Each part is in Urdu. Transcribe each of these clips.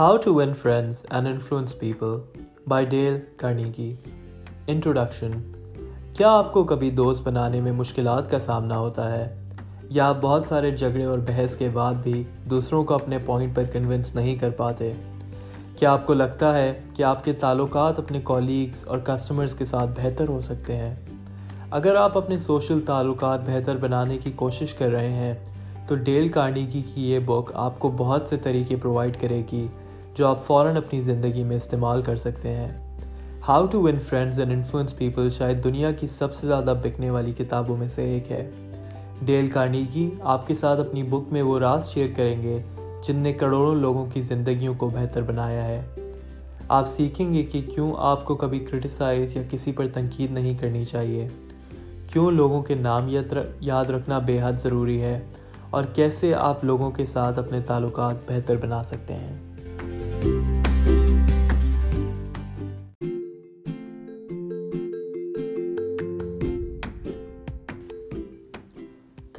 How to Win Friends and Influence People by Dale Carnegie introduction کیا آپ کو کبھی دوست بنانے میں مشکلات کا سامنا ہوتا ہے؟ یا آپ بہت سارے جھگڑے اور بحث کے بعد بھی دوسروں کو اپنے پوائنٹ پر کنونس نہیں کر پاتے؟ کیا آپ کو لگتا ہے کہ آپ کے تعلقات اپنے کولیگس اور کسٹمرز کے ساتھ بہتر ہو سکتے ہیں؟ اگر آپ اپنے سوشل تعلقات بہتر بنانے کی کوشش کر رہے ہیں، تو ڈیل کارنیگی کی یہ بک آپ کو بہت سے طریقے پرووائڈ کرے گی۔ جو آپ فوراً اپنی زندگی میں استعمال کر سکتے ہیں۔ How to win friends and influence people شاید دنیا کی سب سے زیادہ بکنے والی کتابوں میں سے ایک ہے۔ ڈیل کارنیگی آپ کے ساتھ اپنی بک میں وہ راز شیئر کریں گے جن نے کروڑوں لوگوں کی زندگیوں کو بہتر بنایا ہے۔ آپ سیکھیں گے کہ کیوں آپ کو کبھی کرٹیسائز یا کسی پر تنقید نہیں کرنی چاہیے۔ کیوں لوگوں کے نام یاد رکھنا بے حد ضروری ہے اور کیسے آپ لوگوں کے ساتھ اپنے تعلقات بہتر بنا سکتے ہیں۔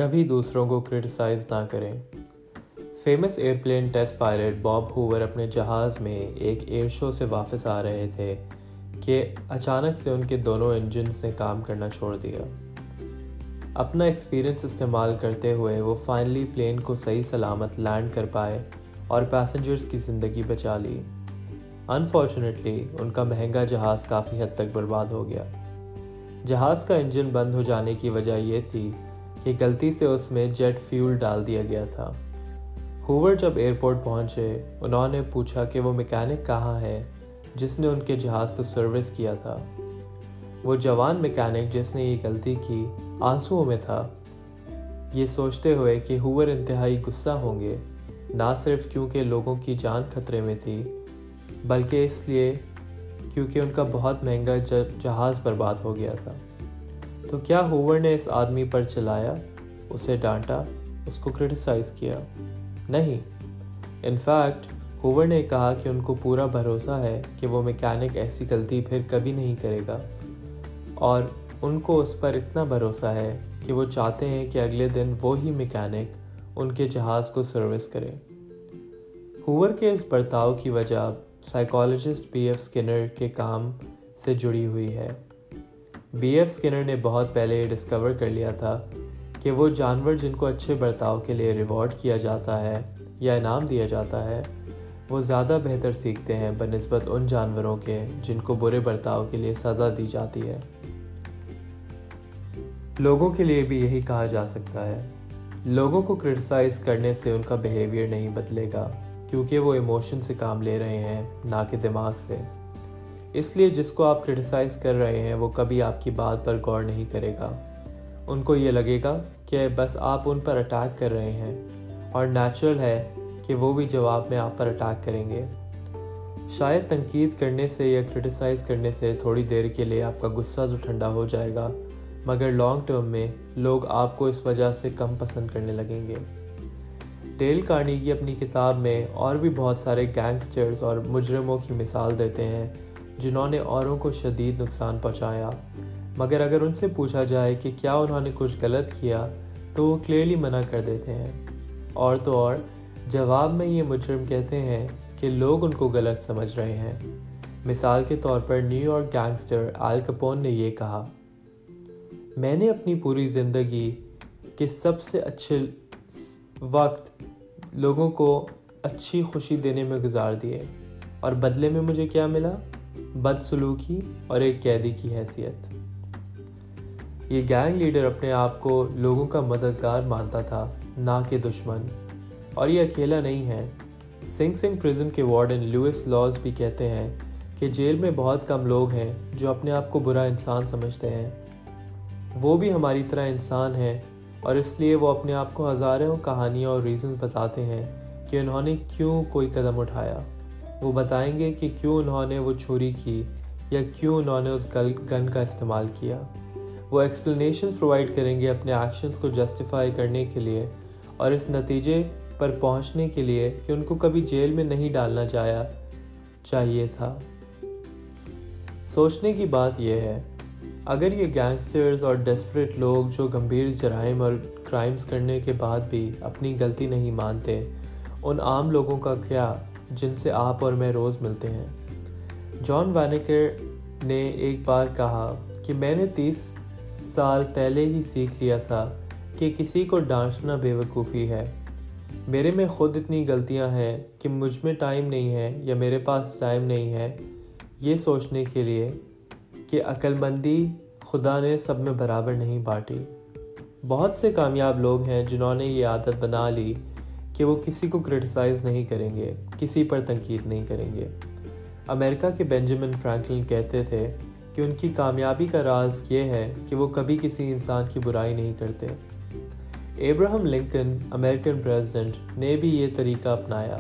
کبھی دوسروں کو کرٹیسائز نہ کریں۔ فیمس ایئرپلین ٹیسٹ پائلٹ باب ہوور اپنے جہاز میں ایک ایئر شو سے واپس آ رہے تھے کہ اچانک سے ان کے دونوں انجنز نے کام کرنا چھوڑ دیا۔ اپنا ایکسپیرئنس استعمال کرتے ہوئے وہ فائنلی پلین کو صحیح سلامت لینڈ کر پائے اور پیسنجرز کی زندگی بچا لی۔ انفارچونیٹلی ان کا مہنگا جہاز کافی حد تک برباد ہو گیا۔ جہاز کا انجن بند ہو جانے کی وجہ یہ تھی کہ غلطی سے اس میں جیٹ فیول ڈال دیا گیا تھا۔ ہوور جب ایئرپورٹ پہنچے، انہوں نے پوچھا کہ وہ میکینک کہاں ہے، جس نے ان کے جہاز کو سروس کیا تھا۔ وہ جوان میکینک جس نے یہ غلطی کی، آنسوؤں میں تھا۔ یہ سوچتے ہوئے کہ ہوور انتہائی غصہ ہوں گے، نہ صرف کیونکہ لوگوں کی جان خطرے میں تھی، بلکہ اس لیے کیونکہ ان کا بہت مہنگا جہاز برباد ہو گیا تھا۔ تو کیا ہوور نے اس آدمی پر چلایا؟ اسے ڈانٹا، اس کو کرٹیسائز کیا۔ نہیں۔ انفیکٹ ہوور نے کہا کہ ان کو پورا بھروسہ ہے کہ وہ میکینک ایسی غلطی پھر کبھی نہیں کرے گا۔ اور ان کو اس پر اتنا بھروسہ ہے کہ وہ چاہتے ہیں کہ اگلے دن وہی میکینک ان کے جہاز کو سروس کرے۔ ہوور کے اس برتاؤ کی وجہ سائیکالوجسٹ بی ایف اسکنر کے کام سے جڑی ہوئی ہے۔ بی ایف اسکنر نے بہت پہلے یہ ڈسکور کر لیا تھا کہ وہ جانور جن کو اچھے برتاؤ کے لیے ریوارڈ کیا جاتا ہے یا انعام دیا جاتا ہے، وہ زیادہ بہتر سیکھتے ہیں بہ نسبت ان جانوروں کے جن کو برے برتاؤ کے لیے سزا دی جاتی ہے۔ لوگوں کے لیے بھی یہی کہا جا سکتا ہے۔ لوگوں کو کرٹیسائز کرنے سے ان کا بیہیویئر نہیں بدلے گا، کیونکہ وہ ایموشن سے کام لے رہے ہیں، نہ کہ دماغ سے۔ اس لیے جس کو آپ کرٹیسائز کر رہے ہیں، وہ کبھی آپ کی بات پر غور نہیں کرے گا۔ ان کو یہ لگے گا کہ بس آپ ان پر اٹیک کر رہے ہیں۔ اور نیچرل ہے کہ وہ بھی جواب میں آپ پر اٹیک کریں گے۔ شاید تنقید کرنے سے یا کرٹیسائز کرنے سے تھوڑی دیر کے لیے آپ کا غصہ جو ٹھنڈا ہو جائے گا، مگر لانگ ٹرم میں لوگ آپ کو اس وجہ سے کم پسند کرنے لگیں گے۔ ڈیل کارنیگی اپنی کتاب میں اور بھی بہت سارے گینگسٹرز اور مجرموں کی مثال دیتے ہیں۔ جنہوں نے اوروں کو شدید نقصان پہنچایا۔ مگر اگر ان سے پوچھا جائے کہ کیا انہوں نے کچھ غلط کیا، تو وہ کلیئرلی منع کر دیتے ہیں۔ اور تو اور، جواب میں یہ مجرم کہتے ہیں کہ لوگ ان کو غلط سمجھ رہے ہیں۔ مثال کے طور پر New York gangster Al Capone نے یہ کہا، میں نے اپنی پوری زندگی کے سب سے اچھے وقت لوگوں کو اچھی خوشی دینے میں گزار دیے، اور بدلے میں مجھے کیا ملا؟ بد سلوکی اور ایک قیدی کی حیثیت۔ یہ گینگ لیڈر اپنے آپ کو لوگوں کا مددگار مانتا تھا، نہ کہ دشمن۔ اور یہ اکیلا نہیں ہے۔ سنگھ سنگھ پریزن کے وارڈن لوئس لاز بھی کہتے ہیں کہ جیل میں بہت کم لوگ ہیں جو اپنے آپ کو برا انسان سمجھتے ہیں۔ وہ بھی ہماری طرح انسان ہیں اور اس لیے وہ اپنے آپ کو ہزاروں کہانیاں اور ریزنز بتاتے ہیں کہ انہوں نے کیوں کوئی قدم اٹھایا۔ وہ بتائیں گے کہ کیوں انہوں نے وہ چوری کی یا کیوں انہوں نے اس گن کا استعمال کیا۔ وہ ایکسپلینیشنز پرووائڈ کریں گے اپنے ایکشنز کو جسٹیفائی کرنے کے لیے اور اس نتیجے پر پہنچنے کے لیے کہ ان کو کبھی جیل میں نہیں ڈالنا جایا چاہیے تھا۔ سوچنے کی بات یہ ہے، اگر یہ گینگسٹرز اور ڈسپریٹ لوگ جو گمبھیر جرائم اور کرائمز کرنے کے بعد بھی اپنی غلطی نہیں مانتے، ان عام لوگوں کا کیا جن سے آپ اور میں روز ملتے ہیں۔ جان وینکر نے ایک بار کہا کہ میں نے تیس سال پہلے ہی سیکھ لیا تھا کہ کسی کو ڈانٹنا بے وقوفی ہے۔ میرے میں خود اتنی غلطیاں ہیں کہ مجھ میں ٹائم نہیں ہے یا میرے پاس ٹائم نہیں ہے یہ سوچنے کے لیے کہ عقل مندی خدا نے سب میں برابر نہیں بانٹی۔ بہت سے کامیاب لوگ ہیں جنہوں نے یہ عادت بنا لی کہ وہ کسی کو کرٹیسائز نہیں کریں گے، کسی پر تنقید نہیں کریں گے۔ امریکہ کے بینجمن فرینکلن کہتے تھے کہ ان کی کامیابی کا راز یہ ہے کہ وہ کبھی کسی انسان کی برائی نہیں کرتے۔ ایبراہم لنکن، امریکن پریزیڈنٹ نے بھی یہ طریقہ اپنایا۔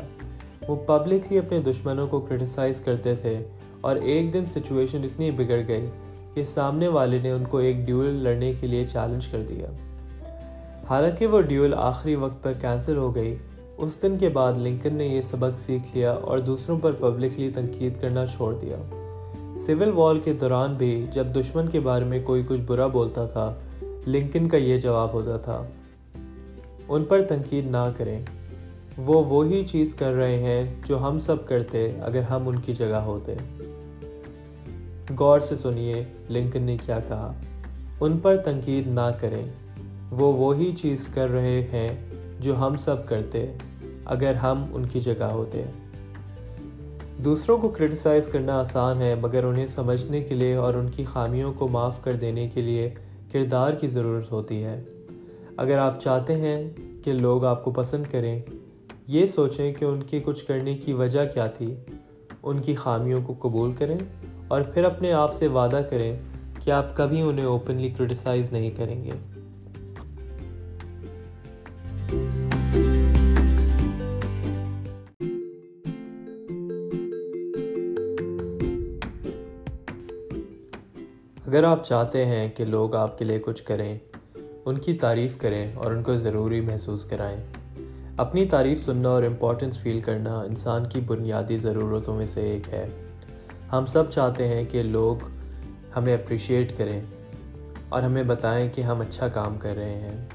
وہ پبلکلی اپنے دشمنوں کو کرٹیسائز کرتے تھے اور ایک دن سچویشن اتنی بگڑ گئی کہ سامنے والے نے ان کو ایک ڈیول لڑنے کے لیے چیلنج کر دیا۔ حالانکہ وہ ڈیول آخری وقت پر کینسل ہو گئی اس دن کے بعد لنکن نے یہ سبق سیکھ لیا اور دوسروں پر پبلکلی تنقید کرنا چھوڑ دیا۔ سول وال کے دوران بھی جب دشمن کے بارے میں کوئی کچھ برا بولتا تھا، لنکن کا یہ جواب ہوتا تھا، ان پر تنقید نہ کریں۔ وہ وہی چیز کر رہے ہیں جو ہم سب کرتے اگر ہم ان کی جگہ ہوتے۔ غور سے سنیے لنکن نے کیا کہا۔ ان پر تنقید نہ کریں۔ وہ وہی چیز کر رہے ہیں جو ہم سب کرتے۔ اگر ہم ان کی جگہ ہوتے۔ دوسروں کو کرٹیسائز کرنا آسان ہے، مگر انہیں سمجھنے کے لیے اور ان کی خامیوں کو معاف کر دینے کے لیے کردار کی ضرورت ہوتی ہے۔ اگر آپ چاہتے ہیں کہ لوگ آپ کو پسند کریں، یہ سوچیں کہ ان کے کچھ کرنے کی وجہ کیا تھی۔ ان کی خامیوں کو قبول کریں اور پھر اپنے آپ سے وعدہ کریں کہ آپ کبھی انہیں اوپنلی کرٹیسائز نہیں کریں گے۔ اگر آپ چاہتے ہیں کہ لوگ آپ کے لیے کچھ کریں، ان کی تعریف کریں اور ان کو ضروری محسوس کرائیں۔ اپنی تعریف سننا اور امپورٹنس فیل کرنا انسان کی بنیادی ضرورتوں میں سے ایک ہے۔ ہم سب چاہتے ہیں کہ لوگ ہمیں اپریشیٹ کریں اور ہمیں بتائیں کہ ہم اچھا کام کر رہے ہیں۔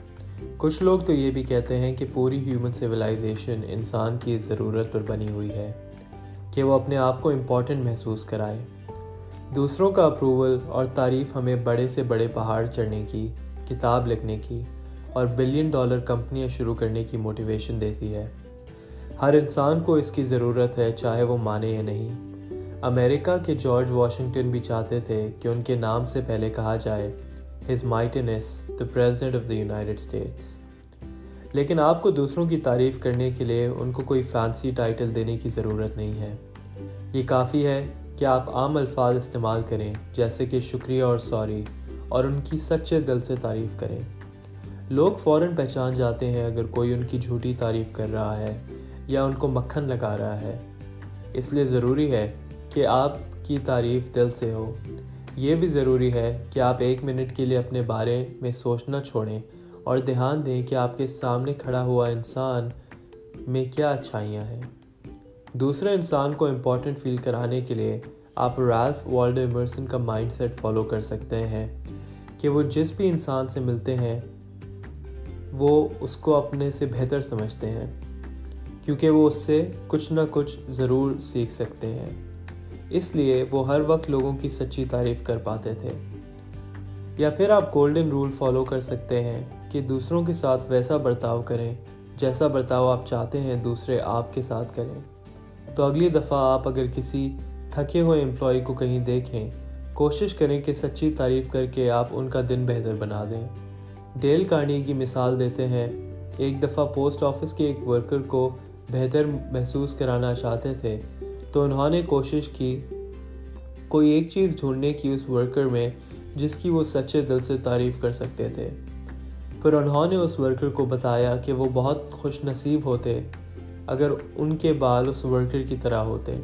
کچھ لوگ تو یہ بھی کہتے ہیں کہ پوری ہیومن سویلائزیشن انسان کی ضرورت پر بنی ہوئی ہے، کہ وہ اپنے آپ کو امپورٹنٹ محسوس کرائے۔ دوسروں کا اپروول اور تعریف ہمیں بڑے سے بڑے پہاڑ چڑھنے کی، کتاب لکھنے کی اور بلین ڈالر کمپنیاں شروع کرنے کی موٹیویشن دیتی ہے۔ ہر انسان کو اس کی ضرورت ہے چاہے وہ مانے یا نہیں۔ امریکہ کے جارج واشنگٹن بھی چاہتے تھے کہ ان کے نام سے پہلے کہا جائے his mightiness the president of the United States لیکن آپ کو دوسروں کی تعریف کرنے کے لیے ان کو کوئی فینسی ٹائٹل دینے کی ضرورت نہیں ہے۔ یہ کافی ہے کہ آپ عام الفاظ استعمال کریں جیسے کہ شکریہ اور سوری اور ان کی سچے دل سے تعریف کریں؟ لوگ فوراً پہچان جاتے ہیں اگر کوئی ان کی جھوٹی تعریف کر رہا ہے یا ان کو مکھن لگا رہا ہے۔ اس لیے ضروری ہے کہ آپ کی تعریف دل سے ہو۔ یہ بھی ضروری ہے کہ آپ ایک منٹ کے لیے اپنے بارے میں سوچنا چھوڑیں اور دھیان دیں کہ آپ کے سامنے کھڑا ہوا انسان میں کیا اچھائیاں ہیں۔ دوسرے انسان کو امپورٹنٹ فیل کرانے کے لیے آپ رالف والڈو ایمرسن کا مائنڈ سیٹ فالو کر سکتے ہیں کہ وہ جس بھی انسان سے ملتے ہیں، وہ اس کو اپنے سے بہتر سمجھتے ہیں، کیونکہ وہ اس سے کچھ نہ کچھ ضرور سیکھ سکتے ہیں۔ اس لیے وہ ہر وقت لوگوں کی سچی تعریف کر پاتے تھے۔ یا پھر آپ گولڈن رول فالو کر سکتے ہیں کہ دوسروں کے ساتھ ویسا برتاؤ کریں جیسا برتاؤ آپ چاہتے ہیں دوسرے آپ کے ساتھ کریں۔ تو اگلی دفعہ آپ اگر کسی تھکے ہوئے امپلائی کو کہیں دیکھیں، کوشش کریں کہ سچی تعریف کر کے آپ ان کا دن بہتر بنا دیں۔ ڈیل کارنی کی مثال دیتے ہیں، ایک دفعہ پوسٹ آفس کے ایک ورکر کو بہتر محسوس کرانا چاہتے تھے، تو انہوں نے کوشش کی کوئی ایک چیز ڈھونڈنے کی اس ورکر میں، جس کی وہ سچے دل سے تعریف کر سکتے تھے۔ پھر انہوں نے اس ورکر کو بتایا کہ وہ بہت خوش نصیب ہوتے۔ اگر ان کے بال اس ورکر کی طرح ہوتے۔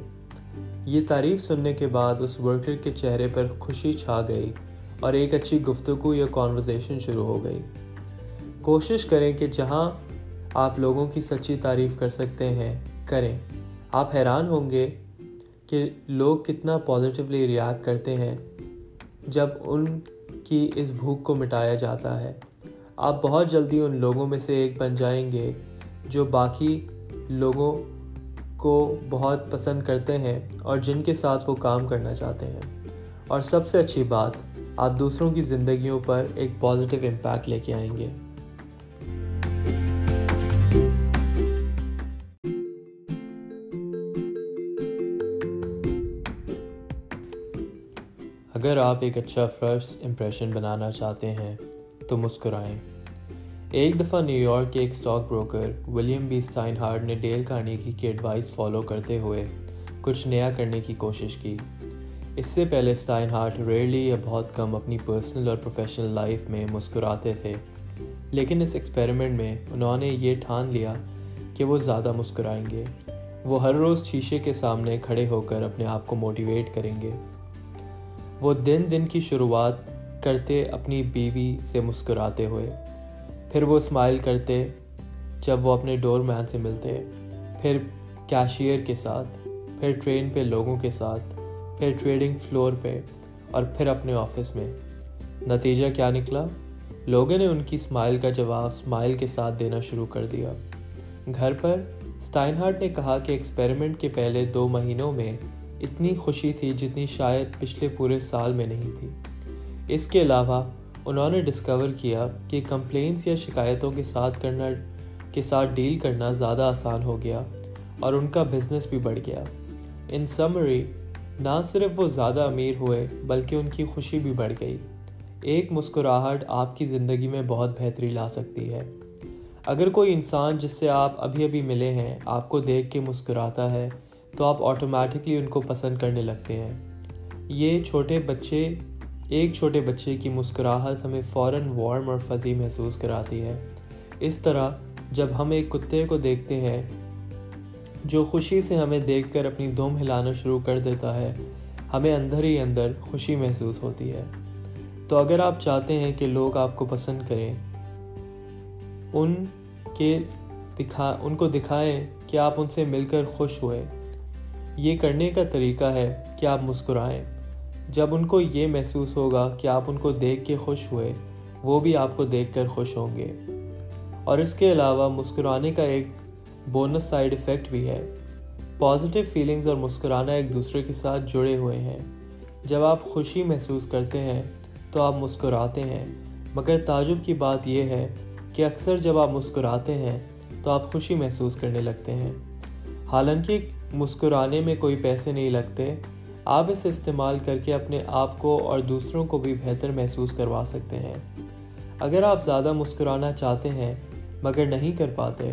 یہ تعریف سننے کے بعد اس ورکر کے چہرے پر خوشی چھا گئی اور ایک اچھی گفتگو یا کانورزیشن شروع ہو گئی۔ کوشش کریں کہ جہاں آپ لوگوں کی سچی تعریف کر سکتے ہیں، کریں۔ آپ حیران ہوں گے کہ لوگ کتنا پازیٹیولی ریاکٹ کرتے ہیں جب ان کی اس بھوک کو مٹایا جاتا ہے۔ آپ بہت جلدی ان لوگوں میں سے ایک بن جائیں گے جو باقی لوگوں کو بہت پسند کرتے ہیں اور جن کے ساتھ وہ کام کرنا چاہتے ہیں۔ اور سب سے اچھی بات، آپ دوسروں کی زندگیوں پر ایک پازیٹیو امپیکٹ لے کے آئیں گے۔ اگر آپ ایک اچھا فرسٹ امپریشن بنانا چاہتے ہیں، تو مسکرائیں۔ ایک دفعہ نیو یارک کے ایک stock broker William B Steinhardt نے ڈیل کارنیگی کی ایڈوائس فالو کرتے ہوئے کچھ نیا کرنے کی کوشش کی۔ اس سے پہلے اسٹائن ہارٹ ریئرلی یا بہت کم اپنی پرسنل اور پروفیشنل لائف میں مسکراتے تھے، لیکن اس ایکسپیریمنٹ میں انہوں نے یہ ٹھان لیا کہ وہ زیادہ مسکرائیں گے۔ وہ ہر روز شیشے کے سامنے کھڑے ہو کر اپنے آپ کو موٹیویٹ کریں گے۔ وہ دن دن کی شروعات کرتے اپنی بیوی سے مسکراتے ہوئے پھر وہ اسمائل کرتے جب وہ اپنے ڈور مین سے ملتے، پھر کیشیئر کے ساتھ، پھر ٹرین پہ لوگوں کے ساتھ، پھر ٹریڈنگ فلور پہ اور پھر اپنے آفس میں۔ نتیجہ کیا نکلا؟ لوگوں نے ان کی اسمائل کا جواب اسمائل کے ساتھ دینا شروع کر دیا۔ گھر پر اسٹائن ہارٹ نے کہا کہ ایکسپیریمنٹ کے پہلے دو مہینوں میں اتنی خوشی تھی جتنی شاید پچھلے پورے سال میں نہیں تھی۔ اس کے علاوہ انہوں نے ڈسکور کیا کہ کمپلینس یا شکایتوں کے ساتھ کرنا کے ساتھ ڈیل کرنا زیادہ آسان ہو گیا اور ان کا بزنس بھی بڑھ گیا۔ ان سمری نہ صرف وہ زیادہ امیر ہوئے، بلکہ ان کی خوشی بھی بڑھ گئی۔ ایک مسکراہٹ آپ کی زندگی میں بہت بہتری لا سکتی ہے۔ اگر کوئی انسان جس سے آپ ابھی ابھی ملے ہیں، آپ کو دیکھ کے مسکراتا ہے، تو آپ آٹومیٹکلی ان کو پسند کرنے لگتے ہیں۔ یہ چھوٹے بچے ایک چھوٹے بچے کی مسکراہٹ ہمیں فوراً وارم اور فضی محسوس کراتی ہے۔ اس طرح جب ہم ایک کتے کو دیکھتے ہیں، جو خوشی سے ہمیں دیکھ کر اپنی دم ہلانا شروع کر دیتا ہے، ہمیں اندر ہی اندر خوشی محسوس ہوتی ہے۔ تو اگر آپ چاہتے ہیں کہ لوگ آپ کو پسند کریں، ان کے دکھا، ان کو دکھائیں کہ آپ ان سے مل کر خوش ہوئے۔ یہ کرنے کا طریقہ ہے کہ آپ مسکرائیں۔ جب ان کو یہ محسوس ہوگا کہ آپ ان کو دیکھ کے خوش ہوئے، وہ بھی آپ کو دیکھ کر خوش ہوں گے۔ اور اس کے علاوہ مسکرانے کا ایک بونس سائیڈ افیکٹ بھی ہے۔ پازیٹیو فیلنگز اور مسکرانا ایک دوسرے کے ساتھ جڑے ہوئے ہیں۔ جب آپ خوشی محسوس کرتے ہیں تو آپ مسکراتے ہیں۔ مگر تعجب کی بات یہ ہے کہ اکثر جب آپ مسکراتے ہیں تو آپ خوشی محسوس کرنے لگتے ہیں۔ حالانکہ مسکرانے میں کوئی پیسے نہیں لگتے آپ اسے استعمال کر کے اپنے آپ کو اور دوسروں کو بھی بہتر محسوس کروا سکتے ہیں۔ اگر آپ زیادہ مسکرانا چاہتے ہیں مگر نہیں کر پاتے،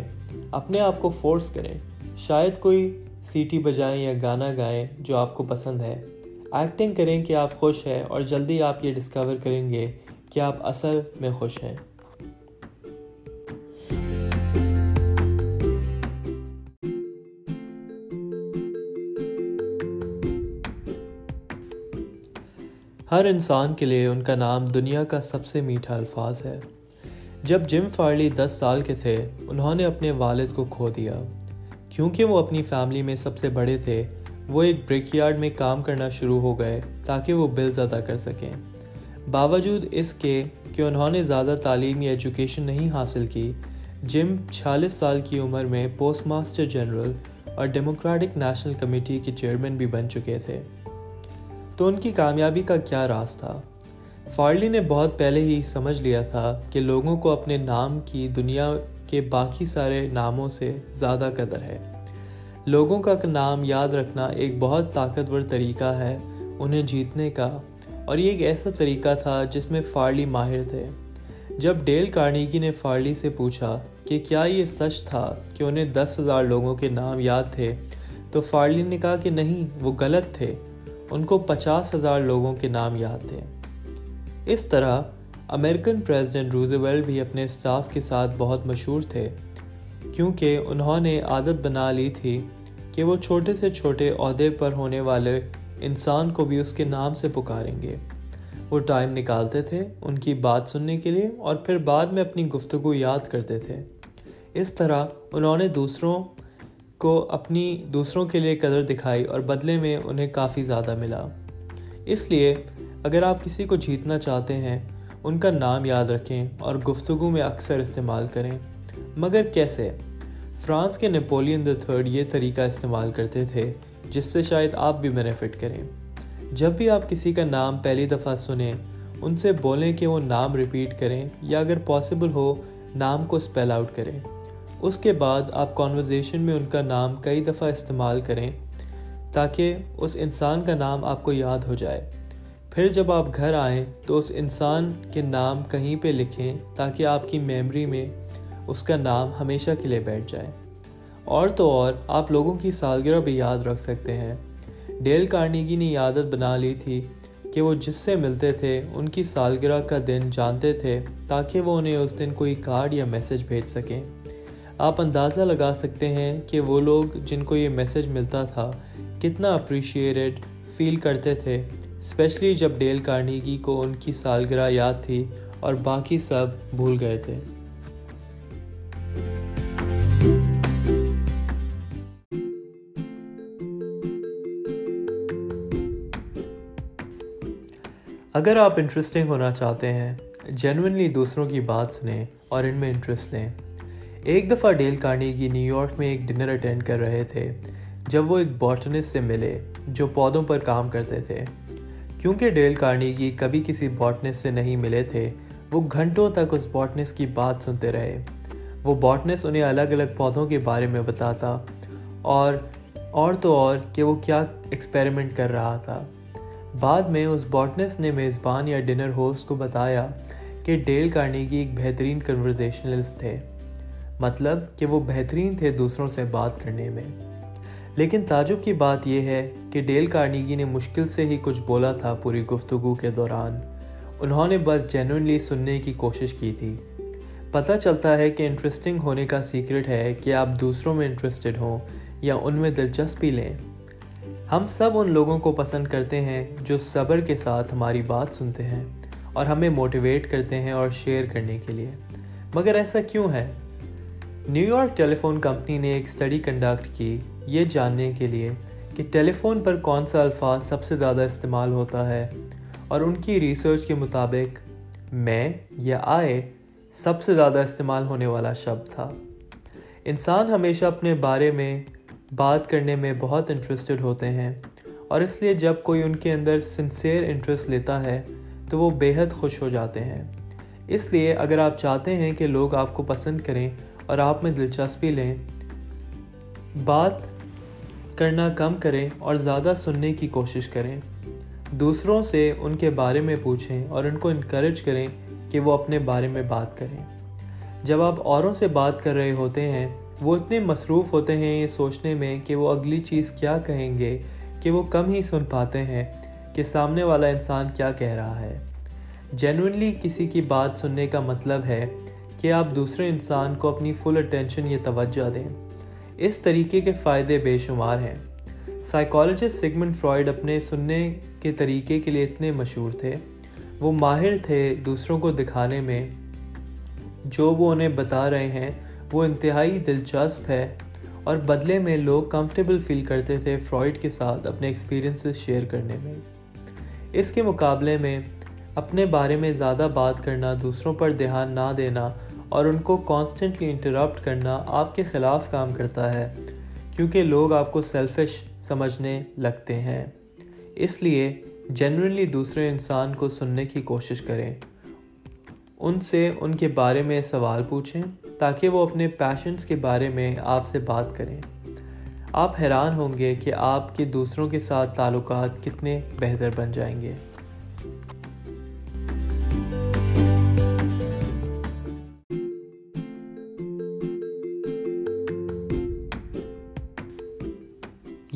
اپنے آپ کو فورس کریں۔ شاید کوئی سیٹی بجائیں یا گانا گائیں جو آپ کو پسند ہے۔ ایکٹنگ کریں کہ آپ خوش ہیں اور جلدی آپ یہ ڈسکور کریں گے کہ آپ اصل میں خوش ہیں۔ ہر انسان کے لیے ان کا نام دنیا کا سب سے میٹھا الفاظ ہے۔ جب جم فارلی دس سال کے تھے، انہوں نے اپنے والد کو کھو دیا۔ کیونکہ وہ اپنی فیملی میں سب سے بڑے تھے، وہ ایک بریک یارڈ میں کام کرنا شروع ہو گئے تاکہ وہ بلز ادا کر سکیں۔ باوجود اس کے کہ انہوں نے زیادہ تعلیم یا ایجوکیشن نہیں حاصل کی، جم چھیالیس سال کی عمر میں پوسٹ ماسٹر جنرل اور ڈیموکریٹک نیشنل کمیٹی کے چیئرمین بھی بن چکے تھے۔ تو ان کی کامیابی کا کیا راز تھا؟ فارلی نے بہت پہلے ہی سمجھ لیا تھا کہ لوگوں کو اپنے نام کی دنیا کے باقی سارے ناموں سے زیادہ قدر ہے۔ لوگوں کا نام یاد رکھنا ایک بہت طاقتور طریقہ ہے انہیں جیتنے کا، اور یہ ایک ایسا طریقہ تھا جس میں فارلی ماہر تھے۔ جب ڈیل کارنیگی نے فارلی سے پوچھا کہ کیا یہ سچ تھا کہ انہیں دس ہزار لوگوں کے نام یاد تھے، تو فارلی نے کہا کہ نہیں، وہ غلط تھے۔ ان کو پچاس ہزار لوگوں کے نام یاد تھے۔ اس طرح امریکن پریزیڈنٹ روزویل بھی اپنے اسٹاف کے ساتھ بہت مشہور تھے، کیونکہ انہوں نے عادت بنا لی تھی کہ وہ چھوٹے سے چھوٹے عہدے پر ہونے والے انسان کو بھی اس کے نام سے پکاریں گے۔ وہ ٹائم نکالتے تھے ان کی بات سننے کے لیے اور پھر بعد میں اپنی گفتگو یاد کرتے تھے۔ اس طرح انہوں نے دوسروں کو اپنی دوسروں کے لیے قدر دکھائی اور بدلے میں انہیں کافی زیادہ ملا۔ اس لیے اگر آپ کسی کو جیتنا چاہتے ہیں، ان کا نام یاد رکھیں اور گفتگو میں اکثر استعمال کریں۔ مگر کیسے؟ فرانس کے نیپولین دا تھرڈ یہ طریقہ استعمال کرتے تھے، جس سے شاید آپ بھی بینیفٹ کریں۔ جب بھی آپ کسی کا نام پہلی دفعہ سنیں، ان سے بولیں کہ وہ نام ریپیٹ کریں یا اگر پاسبل ہو، نام کو اسپیل آؤٹ کریں۔ اس کے بعد آپ کانورزیشن میں ان کا نام کئی دفعہ استعمال کریں تاکہ اس انسان کا نام آپ کو یاد ہو جائے۔ پھر جب آپ گھر آئیں تو اس انسان کے نام کہیں پہ لکھیں تاکہ آپ کی میمری میں اس کا نام ہمیشہ کے لیے بیٹھ جائے۔ اور تو اور آپ لوگوں کی سالگرہ بھی یاد رکھ سکتے ہیں۔ ڈیل کارنیگی نے عادت بنا لی تھی کہ وہ جس سے ملتے تھے، ان کی سالگرہ کا دن جانتے تھے تاکہ وہ انہیں اس دن کوئی کارڈ یا میسج بھیج سکیں۔ آپ اندازہ لگا سکتے ہیں کہ وہ لوگ جن کو یہ میسج ملتا تھا کتنا اپریشیٹڈ فیل کرتے تھے اسپیشلی جب ڈیل کارنیگی کو ان کی سالگرہ یاد تھی اور باقی سب بھول گئے تھے۔ اگر آپ انٹرسٹنگ ہونا چاہتے ہیں جینونلی دوسروں کی بات سنیں اور ان میں انٹرسٹ لیں۔ ایک دفعہ ڈیل کارنیگی نیو یارک میں ایک ڈنر اٹینڈ کر رہے تھے، جب وہ ایک باٹنسٹ سے ملے جو پودوں پر کام کرتے تھے۔ کیونکہ ڈیل کارنیگی کبھی کسی باٹنسٹ سے نہیں ملے تھے، وہ گھنٹوں تک اس باٹنسٹ کی بات سنتے رہے۔ وہ باٹنسٹ انہیں الگ الگ پودوں کے بارے میں بتاتا اور اور تو اور کہ وہ کیا ایکسپیریمنٹ کر رہا تھا۔ بعد میں اس باٹنسٹ نے میزبان یا ڈنر ہوسٹ کو بتایا کہ ڈیل کارنیگی ایک بہترین کنورزیشنلسٹ تھے۔ مطلب کہ وہ بہترین تھے دوسروں سے بات کرنے میں۔ لیکن تعجب کی بات یہ ہے کہ ڈیل کارنیگی نے مشکل سے ہی کچھ بولا تھا پوری گفتگو کے دوران۔ انہوں نے بس جینونلی سننے کی کوشش کی تھی۔ پتہ چلتا ہے کہ انٹرسٹنگ ہونے کا سیکرٹ ہے کہ آپ دوسروں میں انٹرسٹڈ ہوں یا ان میں دلچسپی لیں۔ ہم سب ان لوگوں کو پسند کرتے ہیں جو صبر کے ساتھ ہماری بات سنتے ہیں اور ہمیں موٹیویٹ کرتے ہیں اور شیئر کرنے کے لیے۔ مگر ایسا کیوں ہے؟ New York telephone company نے ایک اسٹڈی کنڈکٹ کی یہ جاننے کے لیے کہ ٹیلی فون پر کون سا الفاظ سب سے زیادہ استعمال ہوتا ہے اور ان کی ریسرچ کے مطابق میں یا آئے سب سے زیادہ استعمال ہونے والا شبد تھا۔ انسان ہمیشہ اپنے بارے میں بات کرنے میں بہت انٹرسٹڈ ہوتے ہیں اور اس لیے جب کوئی ان کے اندر سنسیئر انٹرسٹ لیتا ہے تو وہ بے حد خوش ہو جاتے ہیں۔ اس لیے اگر آپ چاہتے ہیں کہ لوگ آپ کو پسند کریں اور آپ میں دلچسپی لیں۔ بات کرنا کم کریں اور زیادہ سننے کی کوشش کریں۔ دوسروں سے ان کے بارے میں پوچھیں اور ان کو انکریج کریں کہ وہ اپنے بارے میں بات کریں۔ جب آپ اوروں سے بات کر رہے ہوتے ہیں، وہ اتنے مصروف ہوتے ہیں یہ سوچنے میں کہ وہ اگلی چیز کیا کہیں گے، کہ وہ کم ہی سن پاتے ہیں کہ سامنے والا انسان کیا کہہ رہا ہے۔ جینونلی کسی کی بات سننے کا مطلب ہے کہ آپ دوسرے انسان کو اپنی فل اٹینشن یہ توجہ دیں۔ اس طریقے کے فائدے بے شمار ہیں۔ سائیکالوجسٹ سگمنٹ فرائڈ اپنے سننے کے طریقے کے لیے اتنے مشہور تھے۔ وہ ماہر تھے دوسروں کو دکھانے میں۔ جو وہ انہیں بتا رہے ہیں، وہ انتہائی دلچسپ ہے۔ اور بدلے میں لوگ کمفرٹیبل فیل کرتے تھے فرائڈ کے ساتھ اپنے ایکسپیرینسز شیئر کرنے میں۔ اس کے مقابلے میں اپنے بارے میں زیادہ بات کرنا، دوسروں پر دھیان نہ دینا اور ان کو کانسٹنٹلی انٹرپٹ کرنا آپ کے خلاف کام کرتا ہے، کیونکہ لوگ آپ کو سیلفش سمجھنے لگتے ہیں۔ اس لیے جنرلی دوسرے انسان کو سننے کی کوشش کریں۔ ان سے ان کے بارے میں سوال پوچھیں، تاکہ وہ اپنے پیشنس کے بارے میں آپ سے بات کریں۔ آپ حیران ہوں گے کہ آپ کے دوسروں کے ساتھ تعلقات کتنے بہتر بن جائیں گے۔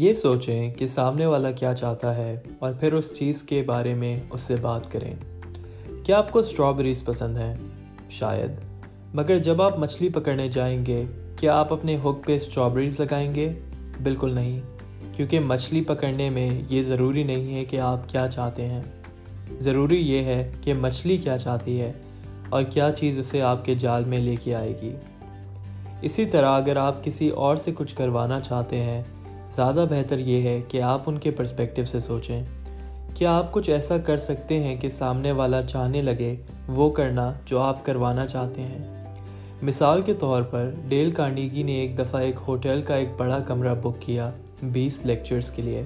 یہ سوچیں کہ سامنے والا کیا چاہتا ہے اور پھر اس چیز کے بارے میں اس سے بات کریں۔ کیا آپ کو اسٹرابریز پسند ہیں؟ شاید۔ مگر جب آپ مچھلی پکڑنے جائیں گے، کیا آپ اپنے ہک پہ اسٹرابریز لگائیں گے؟ بالکل نہیں، کیونکہ مچھلی پکڑنے میں یہ ضروری نہیں ہے کہ آپ کیا چاہتے ہیں۔ ضروری یہ ہے کہ مچھلی کیا چاہتی ہے اور کیا چیز اسے آپ کے جال میں لے کے آئے گی۔ اسی طرح اگر آپ کسی اور سے کچھ کروانا چاہتے ہیں زیادہ بہتر یہ ہے کہ آپ ان کے پرسپیکٹیو سے سوچیں۔ کیا آپ کچھ ایسا کر سکتے ہیں کہ سامنے والا چاہنے لگے وہ کرنا جو آپ کروانا چاہتے ہیں؟ مثال کے طور پر، ڈیل کارنیگی نے ایک دفعہ ایک ہوٹل کا ایک بڑا کمرہ بک کیا بیس لیکچرز کے لیے۔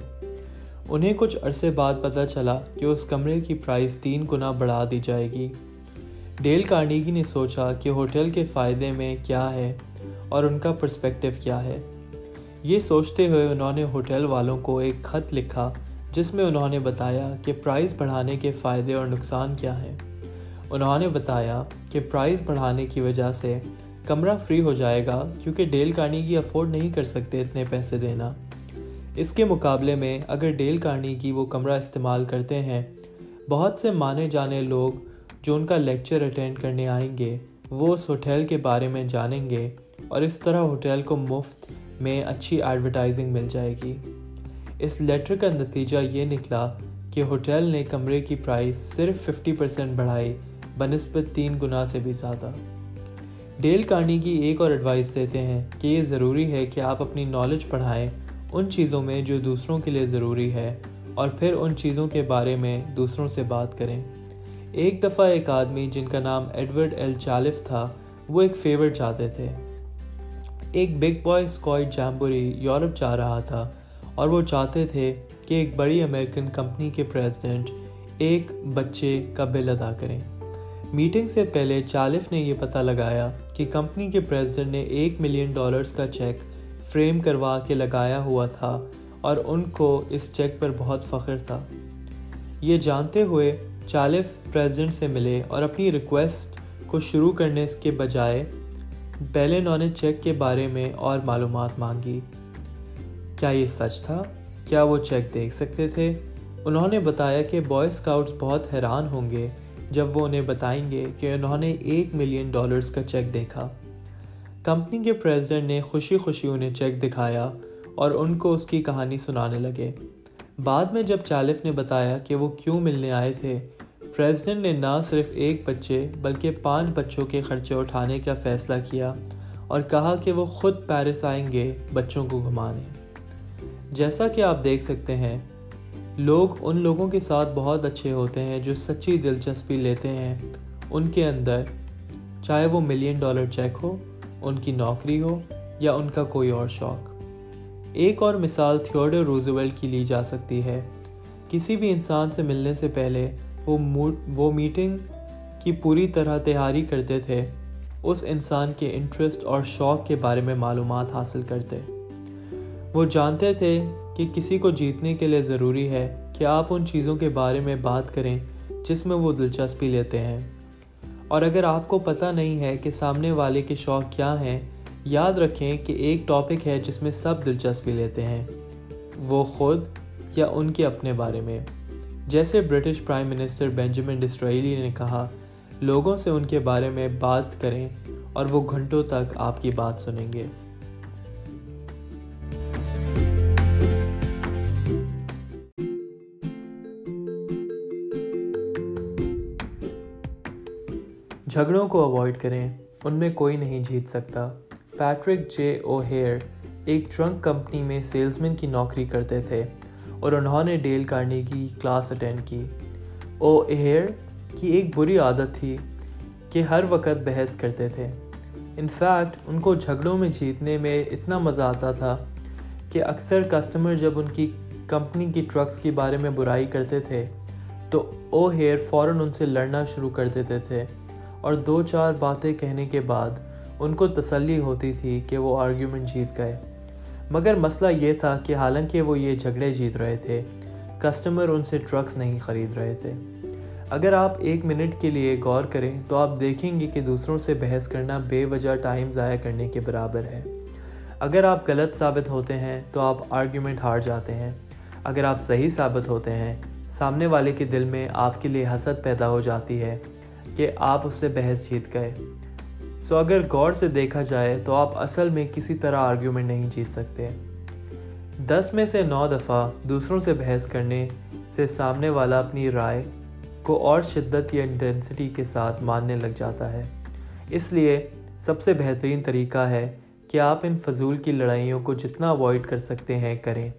انہیں کچھ عرصے بعد پتہ چلا کہ اس کمرے کی پرائز تین گنا بڑھا دی جائے گی۔ ڈیل کارنیگی نے سوچا کہ ہوٹل کے فائدے میں کیا ہے اور ان کا پرسپیکٹو کیا ہے۔ یہ سوچتے ہوئے انہوں نے ہوٹل والوں کو ایک خط لکھا، جس میں انہوں نے بتایا کہ پرائز بڑھانے کے فائدے اور نقصان کیا ہیں۔ انہوں نے بتایا کہ پرائز بڑھانے کی وجہ سے کمرہ فری ہو جائے گا کیونکہ ڈیل کارنیگی افورڈ نہیں کر سکتے اتنے پیسے دینا۔ اس کے مقابلے میں اگر ڈیل کارنیگی وہ کمرہ استعمال کرتے ہیں، بہت سے مانے جانے لوگ جو ان کا لیکچر اٹینڈ کرنے آئیں گے، وہ اس ہوٹل کے بارے میں جانیں گے۔ اور اس طرح ہوٹل کو مفت میں اچھی ایڈورٹائزنگ مل جائے گی۔ اس لیٹر کا نتیجہ یہ نکلا کہ ہوٹل نے کمرے کی پرائز صرف ففٹی پرسینٹ بڑھائی، بنسبت تین گنا سے بھی زیادہ۔ ڈیل کارنی کی ایک اور ایڈوائس دیتے ہیں کہ یہ ضروری ہے کہ آپ اپنی نالج پڑھائیں ان چیزوں میں جو دوسروں کے لیے ضروری ہے اور پھر ان چیزوں کے بارے میں دوسروں سے بات کریں۔ ایک دفعہ ایک آدمی جن کا نام ایڈورڈ ایل چالف تھا، وہ ایک فیور چاہتے تھے۔ ایک big boy squad jamboree Europe جا رہا تھا اور وہ چاہتے تھے کہ ایک بڑی امریکن کمپنی کے پریزیڈنٹ ایک بچے کا بل ادا کریں۔ میٹنگ سے پہلے چالف نے یہ پتہ لگایا کہ کمپنی کے پریزیڈنٹ نے ایک ملین ڈالرز کا چیک فریم کروا کے لگایا ہوا تھا اور ان کو اس چیک پر بہت فخر تھا۔ یہ جانتے ہوئے چالف پریزیڈنٹ سے ملے اور اپنی ریکویسٹ کو شروع کرنے کے بجائے پہلے انہوں نے چیک کے بارے میں اور معلومات مانگی۔ کیا یہ سچ تھا؟ کیا وہ چیک دیکھ سکتے تھے؟ انہوں نے بتایا کہ بوائے اسکاؤٹس بہت حیران ہوں گے جب وہ انہیں بتائیں گے کہ انہوں نے ایک ملین ڈالرز کا چیک دیکھا۔ کمپنی کے پریزیڈنٹ نے خوشی خوشی انہیں چیک دکھایا اور ان کو اس کی کہانی سنانے لگے۔ بعد میں جب چالف نے بتایا کہ وہ کیوں ملنے آئے تھے پریزیڈنٹ نے نہ صرف ایک بچے بلکہ پانچ بچوں کے خرچے اٹھانے کا فیصلہ کیا اور کہا کہ وہ خود پیرس آئیں گے بچوں کو گھمانے۔ جیسا کہ آپ دیکھ سکتے ہیں، لوگ ان لوگوں کے ساتھ بہت اچھے ہوتے ہیں جو سچی دلچسپی لیتے ہیں۔ ان کے اندر، چاہے وہ ملین ڈالر چیک ہو، ان کی نوکری ہو یا ان کا کوئی اور شوق۔ ایک اور مثال تھیوڈر روزویل کی لی جا سکتی ہے۔ کسی بھی انسان سے ملنے سے پہلے وہ وہ میٹنگ کی پوری طرح تیاری کرتے تھے۔ اس انسان کے انٹرسٹ اور شوق کے بارے میں معلومات حاصل کرتے۔ وہ جانتے تھے کہ کسی کو جیتنے کے لیے ضروری ہے کہ آپ ان چیزوں کے بارے میں بات کریں جس میں وہ دلچسپی لیتے ہیں۔ اور اگر آپ کو پتہ نہیں ہے کہ سامنے والے کے شوق کیا ہیں، یاد رکھیں کہ ایک ٹاپک ہے جس میں سب دلچسپی لیتے ہیں، وہ خود یا ان کے اپنے بارے میں۔ جیسے British prime minister Benjamin Disraeli نے کہا، لوگوں سے ان کے بارے میں بات کریں اور وہ گھنٹوں تک آپ کی بات سنیں گے۔ جھگڑوں کو اوائڈ کریں، ان میں کوئی نہیں جیت سکتا۔ پیٹرک جے او ہیئر ایک ٹرنک کمپنی میں سیلزمین کی نوکری کرتے تھے۔ اور انہوں نے ڈیل کارنی کی کلاس اٹینڈ کی۔ او ہیئر کی ایک بری عادت تھی کہ ہر وقت بحث کرتے تھے۔ انفیکٹ ان کو جھگڑوں میں جیتنے میں اتنا مزہ آتا تھا کہ اکثر کسٹمر جب ان کی کمپنی کی ٹرکس کے بارے میں برائی کرتے تھے، تو او ہیئر فوراً ان سے لڑنا شروع کر دیتے تھے۔ اور دو چار باتیں کہنے کے بعد ان کو تسلی ہوتی تھی کہ وہ آرگیومنٹ جیت گئے۔ مگر مسئلہ یہ تھا کہ حالانکہ وہ یہ جھگڑے جیت رہے تھے کسٹمر ان سے ٹرکس نہیں خرید رہے تھے۔ اگر آپ ایک منٹ کے لیے غور کریں تو آپ دیکھیں گے کہ دوسروں سے بحث کرنا بے وجہ ٹائم ضائع کرنے کے برابر ہے۔ اگر آپ غلط ثابت ہوتے ہیں تو آپ آرگیومنٹ ہار جاتے ہیں۔ اگر آپ صحیح ثابت ہوتے ہیں، سامنے والے کے دل میں آپ کے لیے حسد پیدا ہو جاتی ہے کہ آپ اس سے بحث جیت گئے۔ سو اگر غور سے دیکھا جائے تو آپ اصل میں کسی طرح آرگیومنٹ نہیں جیت سکتے۔ دس میں سے نو دفعہ دوسروں سے بحث کرنے سے سامنے والا اپنی رائے کو اور شدت یا انٹینسٹی کے ساتھ ماننے لگ جاتا ہے۔ اس لیے سب سے بہترین طریقہ ہے کہ آپ ان فضول کی لڑائیوں کو جتنا اوائڈ کر سکتے ہیں کریں۔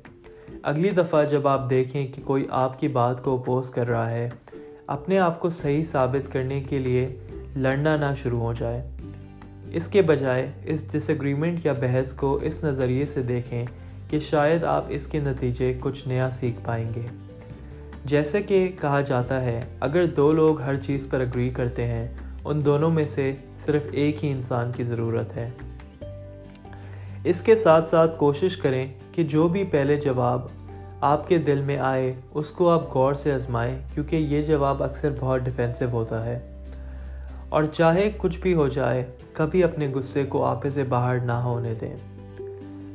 اگلی دفعہ جب آپ دیکھیں کہ کوئی آپ کی بات کو اپوز کر رہا ہے، اپنے آپ کو صحیح ثابت کرنے کے لیے لڑنا نہ شروع ہو جائے۔ اس کے بجائے اس ڈس اگریمنٹ یا بحث کو اس نظریے سے دیکھیں کہ شاید آپ اس کے نتیجے کچھ نیا سیکھ پائیں گے۔ جیسے کہ کہا جاتا ہے، اگر دو لوگ ہر چیز پر اگری کرتے ہیں، ان دونوں میں سے صرف ایک ہی انسان کی ضرورت ہے۔ اس کے ساتھ ساتھ کوشش کریں کہ جو بھی پہلے جواب آپ کے دل میں آئے، اس کو آپ غور سے آزمائیں، کیونکہ یہ جواب اکثر بہت ڈیفینسو ہوتا ہے۔ اور چاہے کچھ بھی ہو جائے، کبھی اپنے غصے کو آپے سے باہر نہ ہونے دیں۔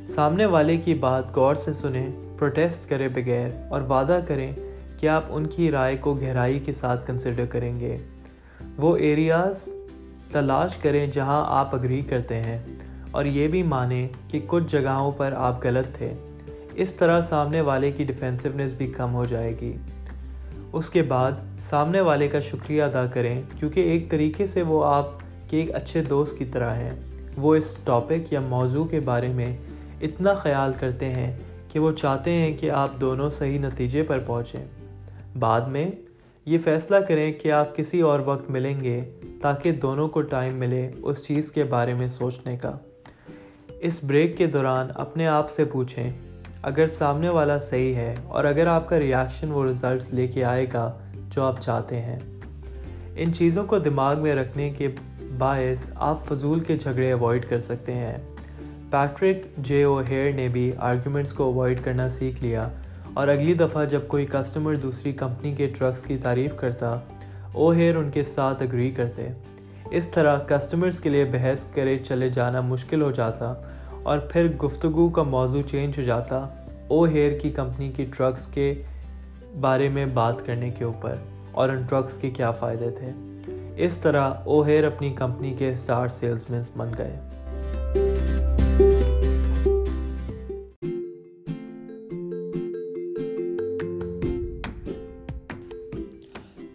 سامنے والے کی بات غور سے سنیں، پروٹیسٹ کرے بغیر اور وعدہ کریں کہ آپ ان کی رائے کو گہرائی کے ساتھ کنسیڈر کریں گے۔ وہ ایریاز تلاش کریں جہاں آپ اگری کرتے ہیں اور یہ بھی مانیں کہ کچھ جگہوں پر آپ غلط تھے۔ اس طرح سامنے والے کی ڈیفینسونیس بھی کم ہو جائے گی۔ اس کے بعد سامنے والے کا شکریہ ادا کریں، کیونکہ ایک طریقے سے وہ آپ کے ایک اچھے دوست کی طرح ہیں۔ وہ اس ٹاپک یا موضوع کے بارے میں اتنا خیال کرتے ہیں کہ وہ چاہتے ہیں کہ آپ دونوں صحیح نتیجے پر پہنچیں۔ بعد میں یہ فیصلہ کریں کہ آپ کسی اور وقت ملیں گے تاکہ دونوں کو ٹائم ملے اس چیز کے بارے میں سوچنے کا۔ اس بریک کے دوران اپنے آپ سے پوچھیں اگر سامنے والا صحیح ہے اور اگر آپ کا ریاکشن وہ رزلٹس لے کے آئے گا جو آپ چاہتے ہیں۔ ان چیزوں کو دماغ میں رکھنے کے باعث آپ فضول کے جھگڑے اوائڈ کر سکتے ہیں۔ پیٹرک جے او ہیئر نے بھی آرگیومنٹس کو اوائڈ کرنا سیکھ لیا اور اگلی دفعہ جب کوئی کسٹمر دوسری کمپنی کے ٹرکس کی تعریف کرتا او ہیئر ان کے ساتھ اگری کرتے۔ اس طرح کسٹمرز کے لیے بحث کرے چلے جانا مشکل ہو جاتا۔ اور پھر گفتگو کا موضوع چینج ہو جاتا او ہیئر کی کمپنی کی ٹرکس کے بارے میں بات کرنے کے اوپر اور ان ٹرکس کے کیا فائدے تھے۔ اس طرح او ہیئر اپنی کمپنی کے اسٹار سیلز مینس بن گئے۔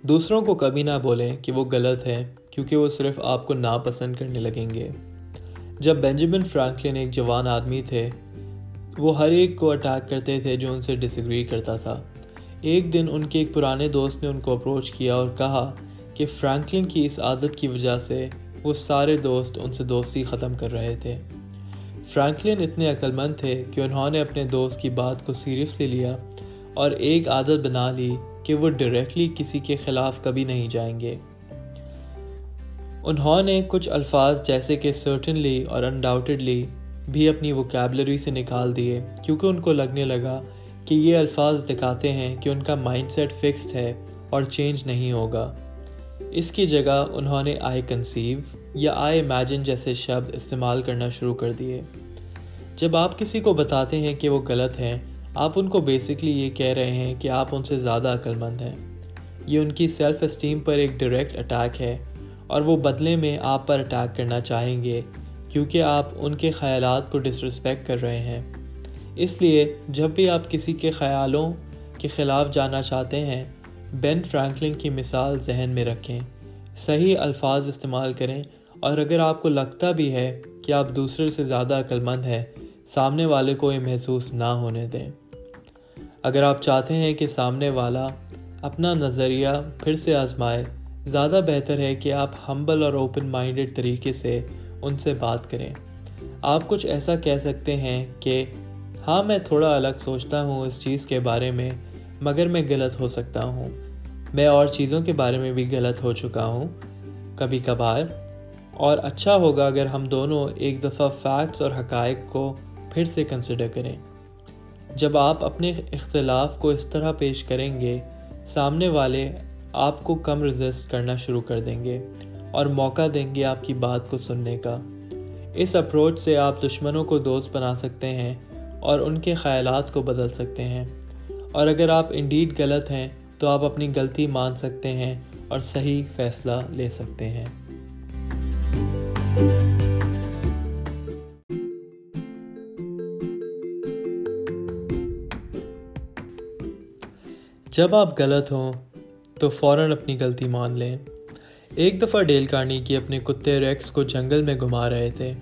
دوسروں کو کبھی نہ بولیں کہ وہ غلط ہے کیونکہ وہ صرف آپ کو ناپسند کرنے لگیں گے۔ جب بینجمن فرانکلن ایک جوان آدمی تھے، وہ ہر ایک کو اٹیک کرتے تھے جو ان سے ڈس ایگری کرتا تھا۔ ایک دن ان کے ایک پرانے دوست نے ان کو اپروچ کیا اور کہا کہ فرانکلن کی اس عادت کی وجہ سے وہ سارے دوست ان سے دوستی ختم کر رہے تھے۔ فرانکلن اتنے عقل مند تھے کہ انہوں نے اپنے دوست کی بات کو سیریسلی لیا اور ایک عادت بنا لی کہ وہ ڈائریکٹلی کسی کے خلاف کبھی نہیں جائیں گے۔ انہوں نے کچھ الفاظ جیسے کہ سرٹنلی اور انڈاؤٹڈلی بھی اپنی وکیبلری سے نکال دیے، کیونکہ ان کو لگنے لگا کہ یہ الفاظ دکھاتے ہیں کہ ان کا مائنڈ سیٹ فکسڈ ہے اور چینج نہیں ہوگا۔ اس کی جگہ انہوں نے آئی کنسیو یا آئی امیجن جیسے شبد استعمال کرنا شروع کر دیے۔ جب آپ کسی کو بتاتے ہیں کہ وہ غلط ہیں، آپ ان کو بیسکلی یہ کہہ رہے ہیں کہ آپ ان سے زیادہ عقل مند ہیں۔ یہ ان کی سیلف اسٹیم پر ایک ڈائریکٹ اٹیک ہے۔ اور وہ بدلے میں آپ پر اٹیک کرنا چاہیں گے، کیونکہ آپ ان کے خیالات کو ڈسرسپیکٹ کر رہے ہیں۔ اس لیے جب بھی آپ کسی کے خیالوں کے خلاف جانا چاہتے ہیں بین فرینکلن کی مثال ذہن میں رکھیں۔ صحیح الفاظ استعمال کریں۔ اور اگر آپ کو لگتا بھی ہے کہ آپ دوسرے سے زیادہ عقل مند ہیں، سامنے والے کو یہ محسوس نہ ہونے دیں۔ اگر آپ چاہتے ہیں کہ سامنے والا اپنا نظریہ پھر سے آزمائے زیادہ بہتر ہے کہ آپ ہمبل اور اوپن مائنڈڈ طریقے سے ان سے بات کریں۔ آپ کچھ ایسا کہہ سکتے ہیں کہ ہاں میں تھوڑا الگ سوچتا ہوں اس چیز کے بارے میں، مگر میں غلط ہو سکتا ہوں۔ میں اور چیزوں کے بارے میں بھی غلط ہو چکا ہوں۔ کبھی کبھار۔ اور اچھا ہوگا اگر ہم دونوں ایک دفعہ فیکٹس اور حقائق کو پھر سے کنسیڈر کریں۔ جب آپ اپنے اختلاف کو اس طرح پیش کریں گے، سامنے والے آپ کو کم رزسٹ کرنا شروع کر دیں گے اور موقع دیں گے آپ کی بات کو سننے کا۔ اس اپروچ سے آپ دشمنوں کو دوست بنا سکتے ہیں اور ان کے خیالات کو بدل سکتے ہیں۔ اور اگر آپ انڈیڈ غلط ہیں، تو آپ اپنی غلطی مان سکتے ہیں اور صحیح فیصلہ لے سکتے ہیں۔ جب آپ غلط ہوں تو فوراً اپنی غلطی مان لیں۔ ایک دفعہ ڈیل کارنی کی اپنے کتے ریکس کو جنگل میں گھما رہے تھے۔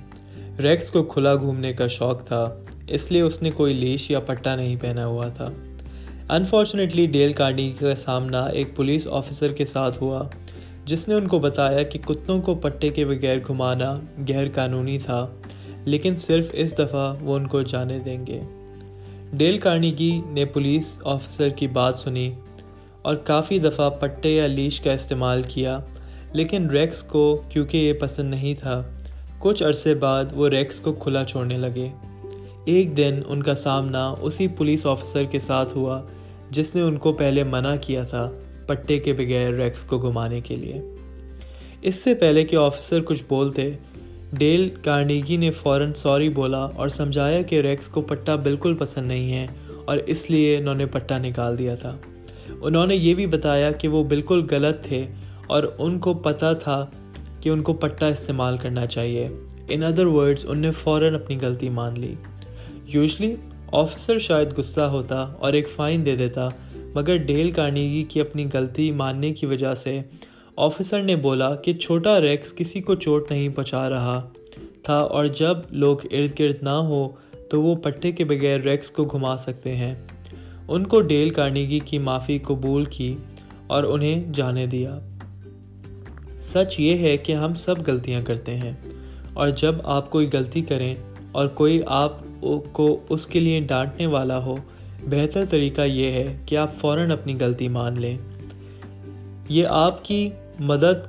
ریکس کو کھلا گھومنے کا شوق تھا، اس لیے اس نے کوئی لیش یا پٹا نہیں پہنا ہوا تھا۔ انفارچونیٹلی ڈیل کارنی کا سامنا ایک پولیس آفیسر کے ساتھ ہوا، جس نے ان کو بتایا کہ کتوں کو پٹے کے بغیر گھمانا غیر قانونی تھا، لیکن صرف اس دفعہ وہ ان کو جانے دیں گے۔ ڈیل کارنیگی نے پولیس آفیسر کی بات سنی۔ اور کافی دفعہ پٹے یا لیش کا استعمال کیا، لیکن ریکس کو کیونکہ یہ پسند نہیں تھا، کچھ عرصے بعد وہ ریکس کو کھلا چھوڑنے لگے۔ ایک دن ان کا سامنا اسی پولیس آفیسر کے ساتھ ہوا، جس نے ان کو پہلے منع کیا تھا پٹے کے بغیر ریکس کو گھمانے کے لیے۔ اس سے پہلے کہ آفیسر کچھ بولتے، ڈیل کارنیگی نے فوراً سوری بولا اور سمجھایا کہ ریکس کو پٹا بالکل پسند نہیں ہے اور اس لیے انہوں نے پٹا نکال دیا تھا۔ انہوں نے یہ بھی بتایا کہ وہ بالکل غلط تھے اور ان کو پتہ تھا کہ ان کو پٹا استعمال کرنا چاہیے۔ ان ادر ورڈز ان نے فوراً اپنی غلطی مان لی۔ یوزلی آفیسر شاید غصہ ہوتا اور ایک فائن دے دیتا، مگر ڈیل کارنیگی کی اپنی غلطی ماننے کی وجہ سے آفیسر نے بولا کہ چھوٹا ریکس کسی کو چوٹ نہیں پہنچا رہا تھا اور جب لوگ ارد گرد نہ ہو تو وہ پٹے کے بغیر ریکس کو گھما سکتے ہیں۔ ان کو ڈیل کارنیگی کی معافی قبول کی اور انہیں جانے دیا۔ سچ یہ ہے کہ ہم سب غلطیاں کرتے ہیں اور جب آپ کوئی غلطی کریں اور کوئی آپ کو اس کے لیے ڈانٹنے والا ہو، بہتر طریقہ یہ ہے کہ آپ فوراً اپنی غلطی مان لیں۔ یہ آپ کی مدد،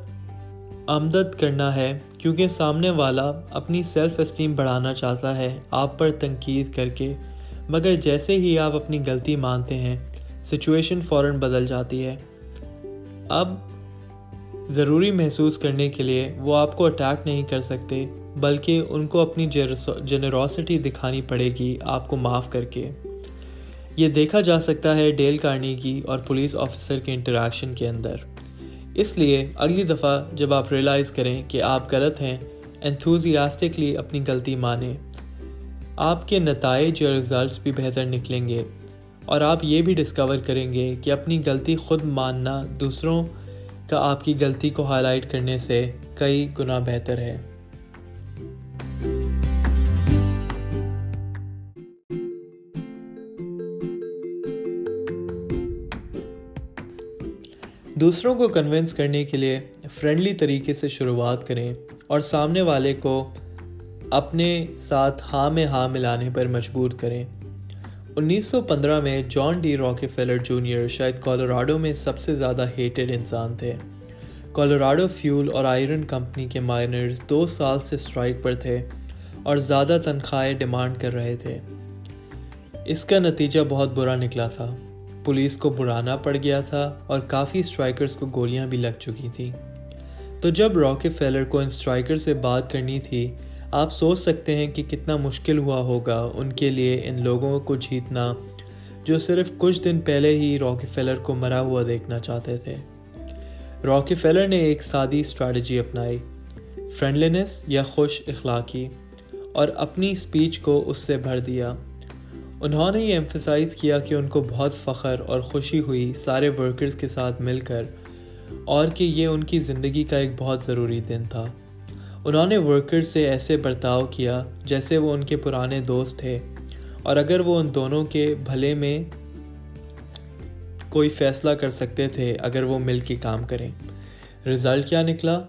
آمدد کرنا ہے کیونکہ سامنے والا اپنی سیلف اسٹیم بڑھانا چاہتا ہے، آپ پر تنقید کر کے مگر جیسے ہی آپ اپنی غلطی مانتے ہیں سچویشن فوراً بدل جاتی ہے۔ اب ضروری محسوس کرنے کے لیے وہ آپ کو اٹیک نہیں کر سکتے، بلکہ ان کو اپنی جنروسٹی دکھانی پڑے گی آپ کو معاف کر کے۔ یہ دیکھا جا سکتا ہے ڈیل کارنی کی اور پولیس آفیسر کے انٹریکشن کے اندر۔ اس لیے اگلی دفعہ جب آپ ریئلائز کریں کہ آپ غلط ہیں انتھوزیاسٹکلی اپنی غلطی مانیں۔ آپ کے نتائج اور رزلٹس بھی بہتر نکلیں گے۔ اور آپ یہ بھی ڈسکور کریں گے کہ اپنی غلطی خود ماننا دوسروں کا آپ کی غلطی کو ہائی لائٹ کرنے سے کئی گنا بہتر ہے۔ دوسروں کو کنونس کرنے کے لیے فرینڈلی طریقے سے شروعات کریں اور سامنے والے کو اپنے ساتھ ہاں میں ہاں ملانے پر مجبور کریں۔ انیس سو پندرہ میں John D Rockefeller junior شاید کولوراڈو میں سب سے زیادہ ہیٹڈ انسان تھے۔ کولوراڈو فیول اور آئرن کمپنی کے مائنرز دو سال سے سٹرائک پر تھے اور زیادہ تنخواہیں ڈیمانڈ کر رہے تھے۔ اس کا نتیجہ بہت برا نکلا تھا۔ پولیس کو برانا پڑ گیا تھا اور کافی سٹرائکرز کو گولیاں بھی لگ چکی تھیں۔ تو جب راکی فیلر کو ان سٹرائکر سے بات کرنی تھی آپ سوچ سکتے ہیں کہ کتنا مشکل ہوا ہوگا ان کے لیے ان لوگوں کو جیتنا جو صرف کچھ دن پہلے ہی راکی فیلر کو مرا ہوا دیکھنا چاہتے تھے۔ راکی فیلر نے ایک سادی اسٹریٹجی اپنائی فرینڈلینس یا خوش اخلاقی، اور اپنی اسپیچ کو اس سے بھر دیا۔ انہوں نے یہ ایمفسائز کیا کہ ان کو بہت فخر اور خوشی ہوئی سارے ورکرز کے ساتھ مل کر، اور کہ یہ ان کی زندگی کا ایک بہت ضروری دن تھا۔ انہوں نے ورکر سے ایسے برتاؤ کیا جیسے وہ ان کے پرانے دوست تھے۔ اور اگر وہ ان دونوں کے بھلے میں کوئی فیصلہ کر سکتے تھے، اگر وہ مل کے کام کریں۔ رزلٹ کیا نکلا؟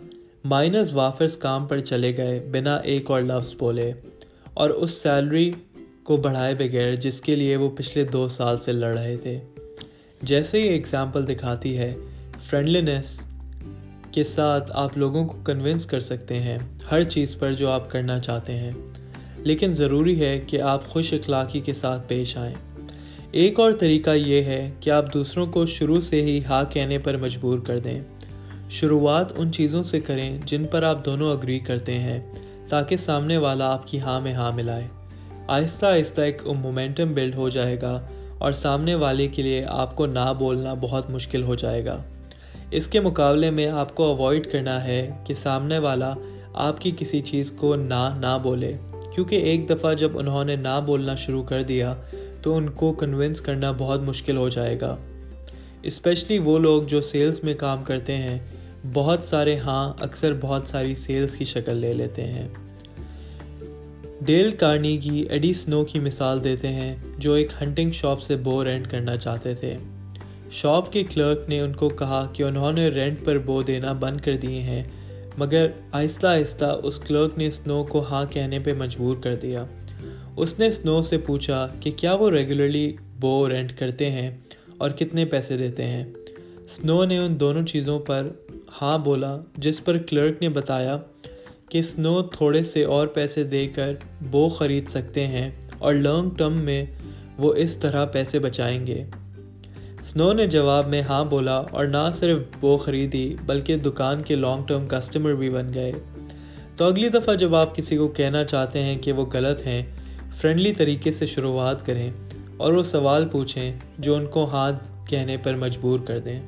مائنرز وافرز کام پر چلے گئے بنا ایک اور لفظ بولے۔ اور اس سیلری کو بڑھائے بغیر جس کے لیے وہ پچھلے دو سال سے لڑ رہے تھے۔ جیسے یہ اگزامپل دکھاتی ہے فرینڈلینس کے ساتھ آپ لوگوں کو کنونس کر سکتے ہیں ہر چیز پر جو آپ کرنا چاہتے ہیں۔ لیکن ضروری ہے کہ آپ خوش اخلاقی کے ساتھ پیش آئیں۔ ایک اور طریقہ یہ ہے کہ آپ دوسروں کو شروع سے ہی ہاں کہنے پر مجبور کر دیں۔ شروعات ان چیزوں سے کریں جن پر آپ دونوں اگری کرتے ہیں تاکہ سامنے والا آپ کی ہاں میں ہاں ملائے۔ آہستہ آہستہ ایک مومنٹم بلڈ ہو جائے گا اور سامنے والے کے لیے آپ کو نہ بولنا بہت مشکل ہو جائے گا۔ اس کے مقابلے میں آپ کو اوائڈ کرنا ہے کہ سامنے والا آپ کی کسی چیز کو نہ نہ بولے۔ کیونکہ ایک دفعہ جب انہوں نے نہ بولنا شروع کر دیا، تو ان کو کنونس کرنا بہت مشکل ہو جائے گا۔ اسپیشلی وہ لوگ جو سیلز میں کام کرتے ہیں، بہت سارے ہاں اکثر بہت ساری سیلز کی شکل لے لیتے ہیں۔ ڈیل کارنی کی ایڈی سنو کی مثال دیتے ہیں، جو ایک ہنٹنگ شاپ سے بو رینٹ کرنا چاہتے تھے۔ شاپ کے کلرک نے ان کو کہا کہ انہوں نے رینٹ پر بو دینا بند کر دیے ہیں، مگر آہستہ آہستہ اس کلرک نے سنو کو ہاں کہنے پہ مجبور کر دیا۔ اس نے سنو سے پوچھا کہ کیا وہ ریگولرلی بو رینٹ کرتے ہیں اور کتنے پیسے دیتے ہیں۔ سنو نے ان دونوں چیزوں پر ہاں بولا، جس پر کلرک نے بتایا کہ سنو تھوڑے سے اور پیسے دے کر بو خرید سکتے ہیں اور لانگ ٹرم میں وہ اس طرح پیسے بچائیں گے۔ سنو نے جواب میں ہاں بولا اور نہ صرف بو خریدی بلکہ دکان کے لانگ ٹرم کسٹمر بھی بن گئے۔ تو اگلی دفعہ جب آپ کسی کو کہنا چاہتے ہیں کہ وہ غلط ہیں فرینڈلی طریقے سے شروعات کریں اور وہ سوال پوچھیں جو ان کو ہاتھ کہنے پر مجبور کر دیں۔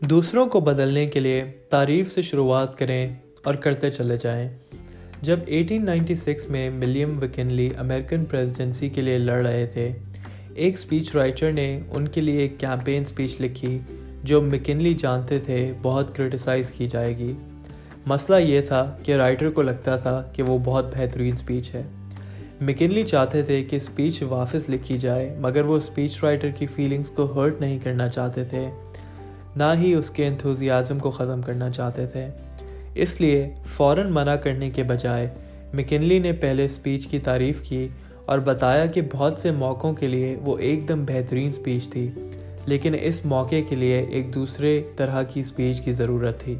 دوسروں کو بدلنے کے لیے تعریف سے شروعات کریں۔ اور کرتے چلے جائیں۔ جب 1896 میں ملیم وکنلی امریکن پریزیڈنسی کے لیے لڑ رہے تھے، ایک سپیچ رائٹر نے ان کے لیے ایک کیمپین سپیچ لکھی جو مکنلی جانتے تھے بہت کرٹیسائز کی جائے گی۔ مسئلہ یہ تھا کہ رائٹر کو لگتا تھا کہ وہ بہت بہترین سپیچ ہے۔ مکنلی چاہتے تھے کہ سپیچ واپس لکھی جائے، مگر وہ سپیچ رائٹر کی فیلنگز کو ہرٹ نہیں کرنا چاہتے تھے، نہ ہی اس کے انتھوزیازم کو ختم کرنا چاہتے تھے۔ اس لیے فوراً منع کرنے کے بجائے مکنلی نے پہلے سپیچ کی تعریف کی اور بتایا کہ بہت سے موقعوں کے لیے وہ ایک دم بہترین سپیچ تھی، لیکن اس موقع کے لیے ایک دوسرے طرح کی سپیچ کی ضرورت تھی۔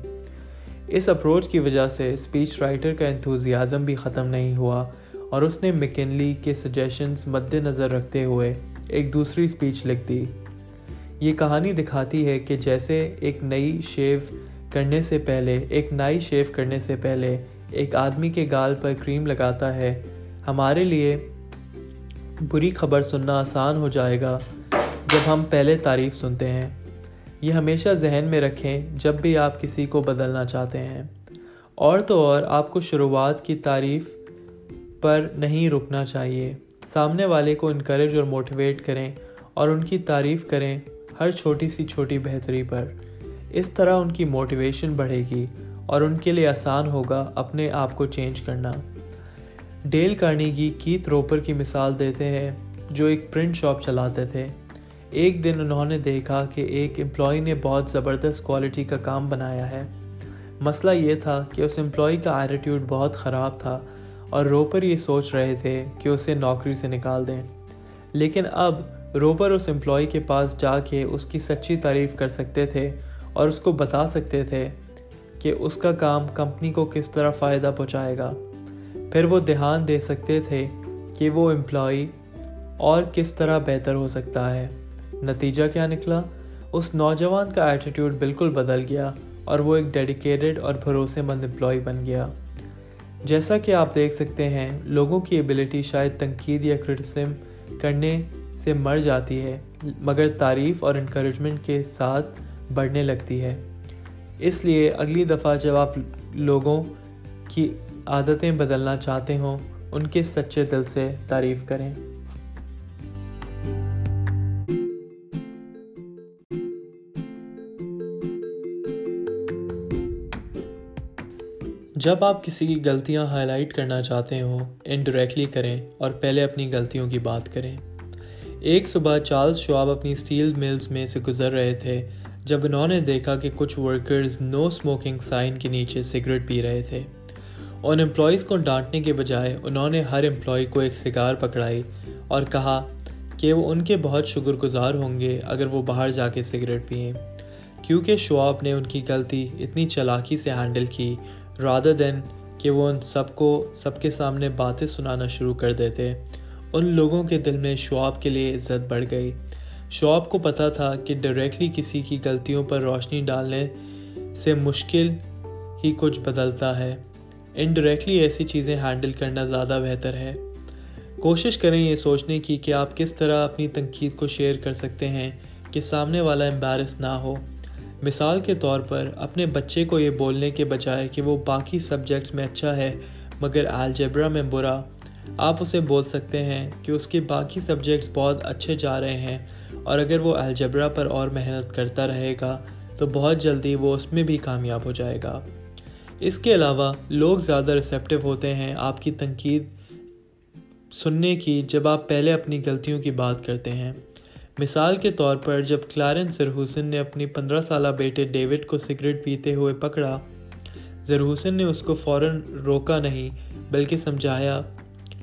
اس اپروچ کی وجہ سے سپیچ رائٹر کا انتھوزیازم بھی ختم نہیں ہوا اور اس نے مکنلی کے سجیشنز مد نظر رکھتے ہوئے ایک دوسری سپیچ لکھ دی۔ یہ کہانی دکھاتی ہے کہ جیسے ایک نئی شیو کرنے سے پہلے، ایک نئی شیو کرنے سے پہلے، ایک آدمی کے گال پر کریم لگاتا ہے۔ ہمارے لیے بری خبر سننا آسان ہو جائے گا جب ہم پہلے تعریف سنتے ہیں۔ یہ ہمیشہ ذہن میں رکھیں جب بھی آپ کسی کو بدلنا چاہتے ہیں۔ اور تو اور، آپ کو شروعات کی تعریف پر نہیں رکنا چاہیے۔ سامنے والے کو انکریج اور موٹیویٹ کریں اور ان کی تعریف کریں ہر چھوٹی سی چھوٹی بہتری پر۔ اس طرح ان کی موٹیویشن بڑھے گی اور ان کے لیے آسان ہوگا اپنے آپ کو چینج کرنا۔ ڈیل کارنیگی کیت روپر کی مثال دیتے ہیں جو ایک پرنٹ شاپ چلاتے تھے۔ ایک دن انہوں نے دیکھا کہ ایک امپلائی نے بہت زبردست کوالٹی کا کام بنایا ہے۔ مسئلہ یہ تھا کہ اس امپلائی کا ایٹیٹیوڈ بہت خراب تھا اور روپر یہ سوچ رہے تھے کہ اسے نوکری سے نکال دیں۔ لیکن اب روپر اس امپلائی کے پاس جا کے اس کی سچی تعریف کر سکتے تھے اور اس کو بتا سکتے تھے کہ اس کا کام کمپنی کو کس طرح فائدہ پہنچائے گا۔ پھر وہ دھیان دے سکتے تھے کہ وہ امپلائی اور کس طرح بہتر ہو سکتا ہے۔ نتیجہ کیا نکلا؟ اس نوجوان کا ایٹیٹیوڈ بالکل بدل گیا اور وہ ایک ڈیڈیکیٹڈ اور بھروسے مند امپلائی بن گیا۔ جیسا کہ آپ دیکھ سکتے ہیں، لوگوں کی ایبلٹی شاید تنقید یا کرٹسم کرنے سے مر جاتی ہے، مگر تعریف اور انکریجمنٹ کے ساتھ بڑھنے لگتی ہے۔ اس لیے اگلی دفعہ جب آپ لوگوں کی عادتیں بدلنا چاہتے ہوں، ان کے سچے دل سے تعریف کریں۔ جب آپ کسی کی غلطیاں ہائی لائٹ کرنا چاہتے ہوں انڈائریکٹلی کریں اور پہلے اپنی غلطیوں کی بات کریں۔ ایک صبح چارلز شعاب اپنی اسٹیل ملز میں سے گزر رہے تھے۔ جب انہوں نے دیکھا کہ کچھ ورکرز نو اسموکنگ سائن کے نیچے سگریٹ پی رہے تھے ان امپلائیز کو ڈانٹنے کے بجائے انہوں نے ہر امپلائی کو ایک سگار پکڑائی اور کہا کہ وہ ان کے بہت شکر گزار ہوں گے اگر وہ باہر جا کے سگریٹ پئیں۔ کیونکہ شعاب نے ان کی غلطی اتنی چلاکی سے ہینڈل کی رادر دین کہ وہ ان سب کو، سب کے سامنے باتیں سنانا شروع کر دیتے۔ ان لوگوں کے دل میں شعاب کے لیے عزت بڑھ گئی۔ شعاب کو پتہ تھا کہ ڈائریکٹلی کسی کی غلطیوں پر روشنی ڈالنے سے مشکل ہی کچھ بدلتا ہے۔ انڈائریکٹلی ایسی چیزیں ہینڈل کرنا زیادہ بہتر ہے۔ کوشش کریں یہ سوچنے کی کہ آپ کس طرح اپنی تنقید کو شیئر کر سکتے ہیں کہ سامنے والا امبیرس نہ ہو۔ مثال کے طور پر اپنے بچے کو یہ بولنے کے بجائے کہ وہ باقی سبجیکٹس میں اچھا ہے مگر الجبرا میں برا، آپ اسے بول سکتے ہیں کہ اس کے باقی سبجیکٹس بہت اچھے جا رہے ہیں۔ اور اگر وہ الجبرا پر اور محنت کرتا رہے گا، تو بہت جلدی وہ اس میں بھی کامیاب ہو جائے گا۔ اس کے علاوہ، لوگ زیادہ ریسیپٹیو ہوتے ہیں آپ کی تنقید سننے کی جب آپ پہلے اپنی غلطیوں کی بات کرتے ہیں۔ مثال کے طور پر، جب کلارن سرحسن نے اپنی پندرہ سالہ بیٹے ڈیوڈ کو سگریٹ پیتے ہوئے پکڑا زرحسن نے اس کو فوراً روکا نہیں، بلکہ سمجھایا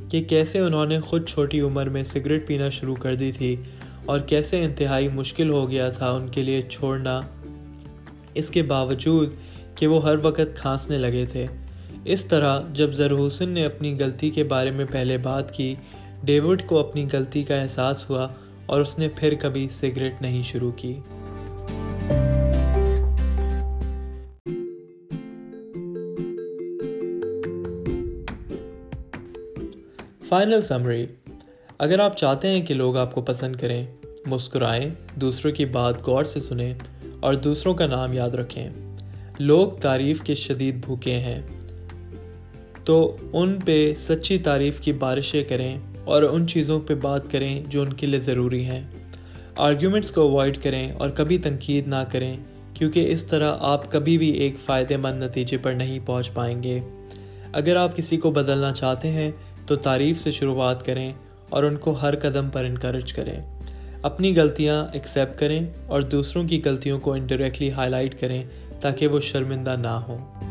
کہ کیسے انہوں نے خود چھوٹی عمر میں سگریٹ پینا شروع کر دی تھی۔ اور کیسے انتہائی مشکل ہو گیا تھا ان کے لیے چھوڑنا۔ اس کے باوجود کہ وہ ہر وقت کھانسنے لگے تھے۔ اس طرح جب زرحسن نے اپنی غلطی کے بارے میں پہلے بات کی، ڈیوڈ کو اپنی غلطی کا احساس ہوا اور اس نے پھر کبھی سگریٹ نہیں شروع کی۔ Final summary. اگر آپ چاہتے ہیں کہ لوگ آپ کو پسند کریں مسکرائیں، دوسروں کی بات غور سے سنیں اور دوسروں کا نام یاد رکھیں۔ لوگ تعریف کے شدید بھوکے ہیں۔ تو ان پہ سچی تعریف کی بارشیں کریں اور ان چیزوں پہ بات کریں جو ان کے لیے ضروری ہیں۔ آرگیومنٹس کو اوائڈ کریں اور کبھی تنقید نہ کریں، کیونکہ اس طرح آپ کبھی بھی ایک فائدہ مند نتیجے پر نہیں پہنچ پائیں گے۔ اگر آپ کسی کو بدلنا چاہتے ہیں، تو تعریف سے شروعات کریں اور ان کو ہر قدم پر انکریج کریں۔ اپنی غلطیاں ایکسیپٹ کریں اور دوسروں کی غلطیوں کو انڈائریکٹلی ہائی لائٹ کریں تاکہ وہ شرمندہ نہ ہوں۔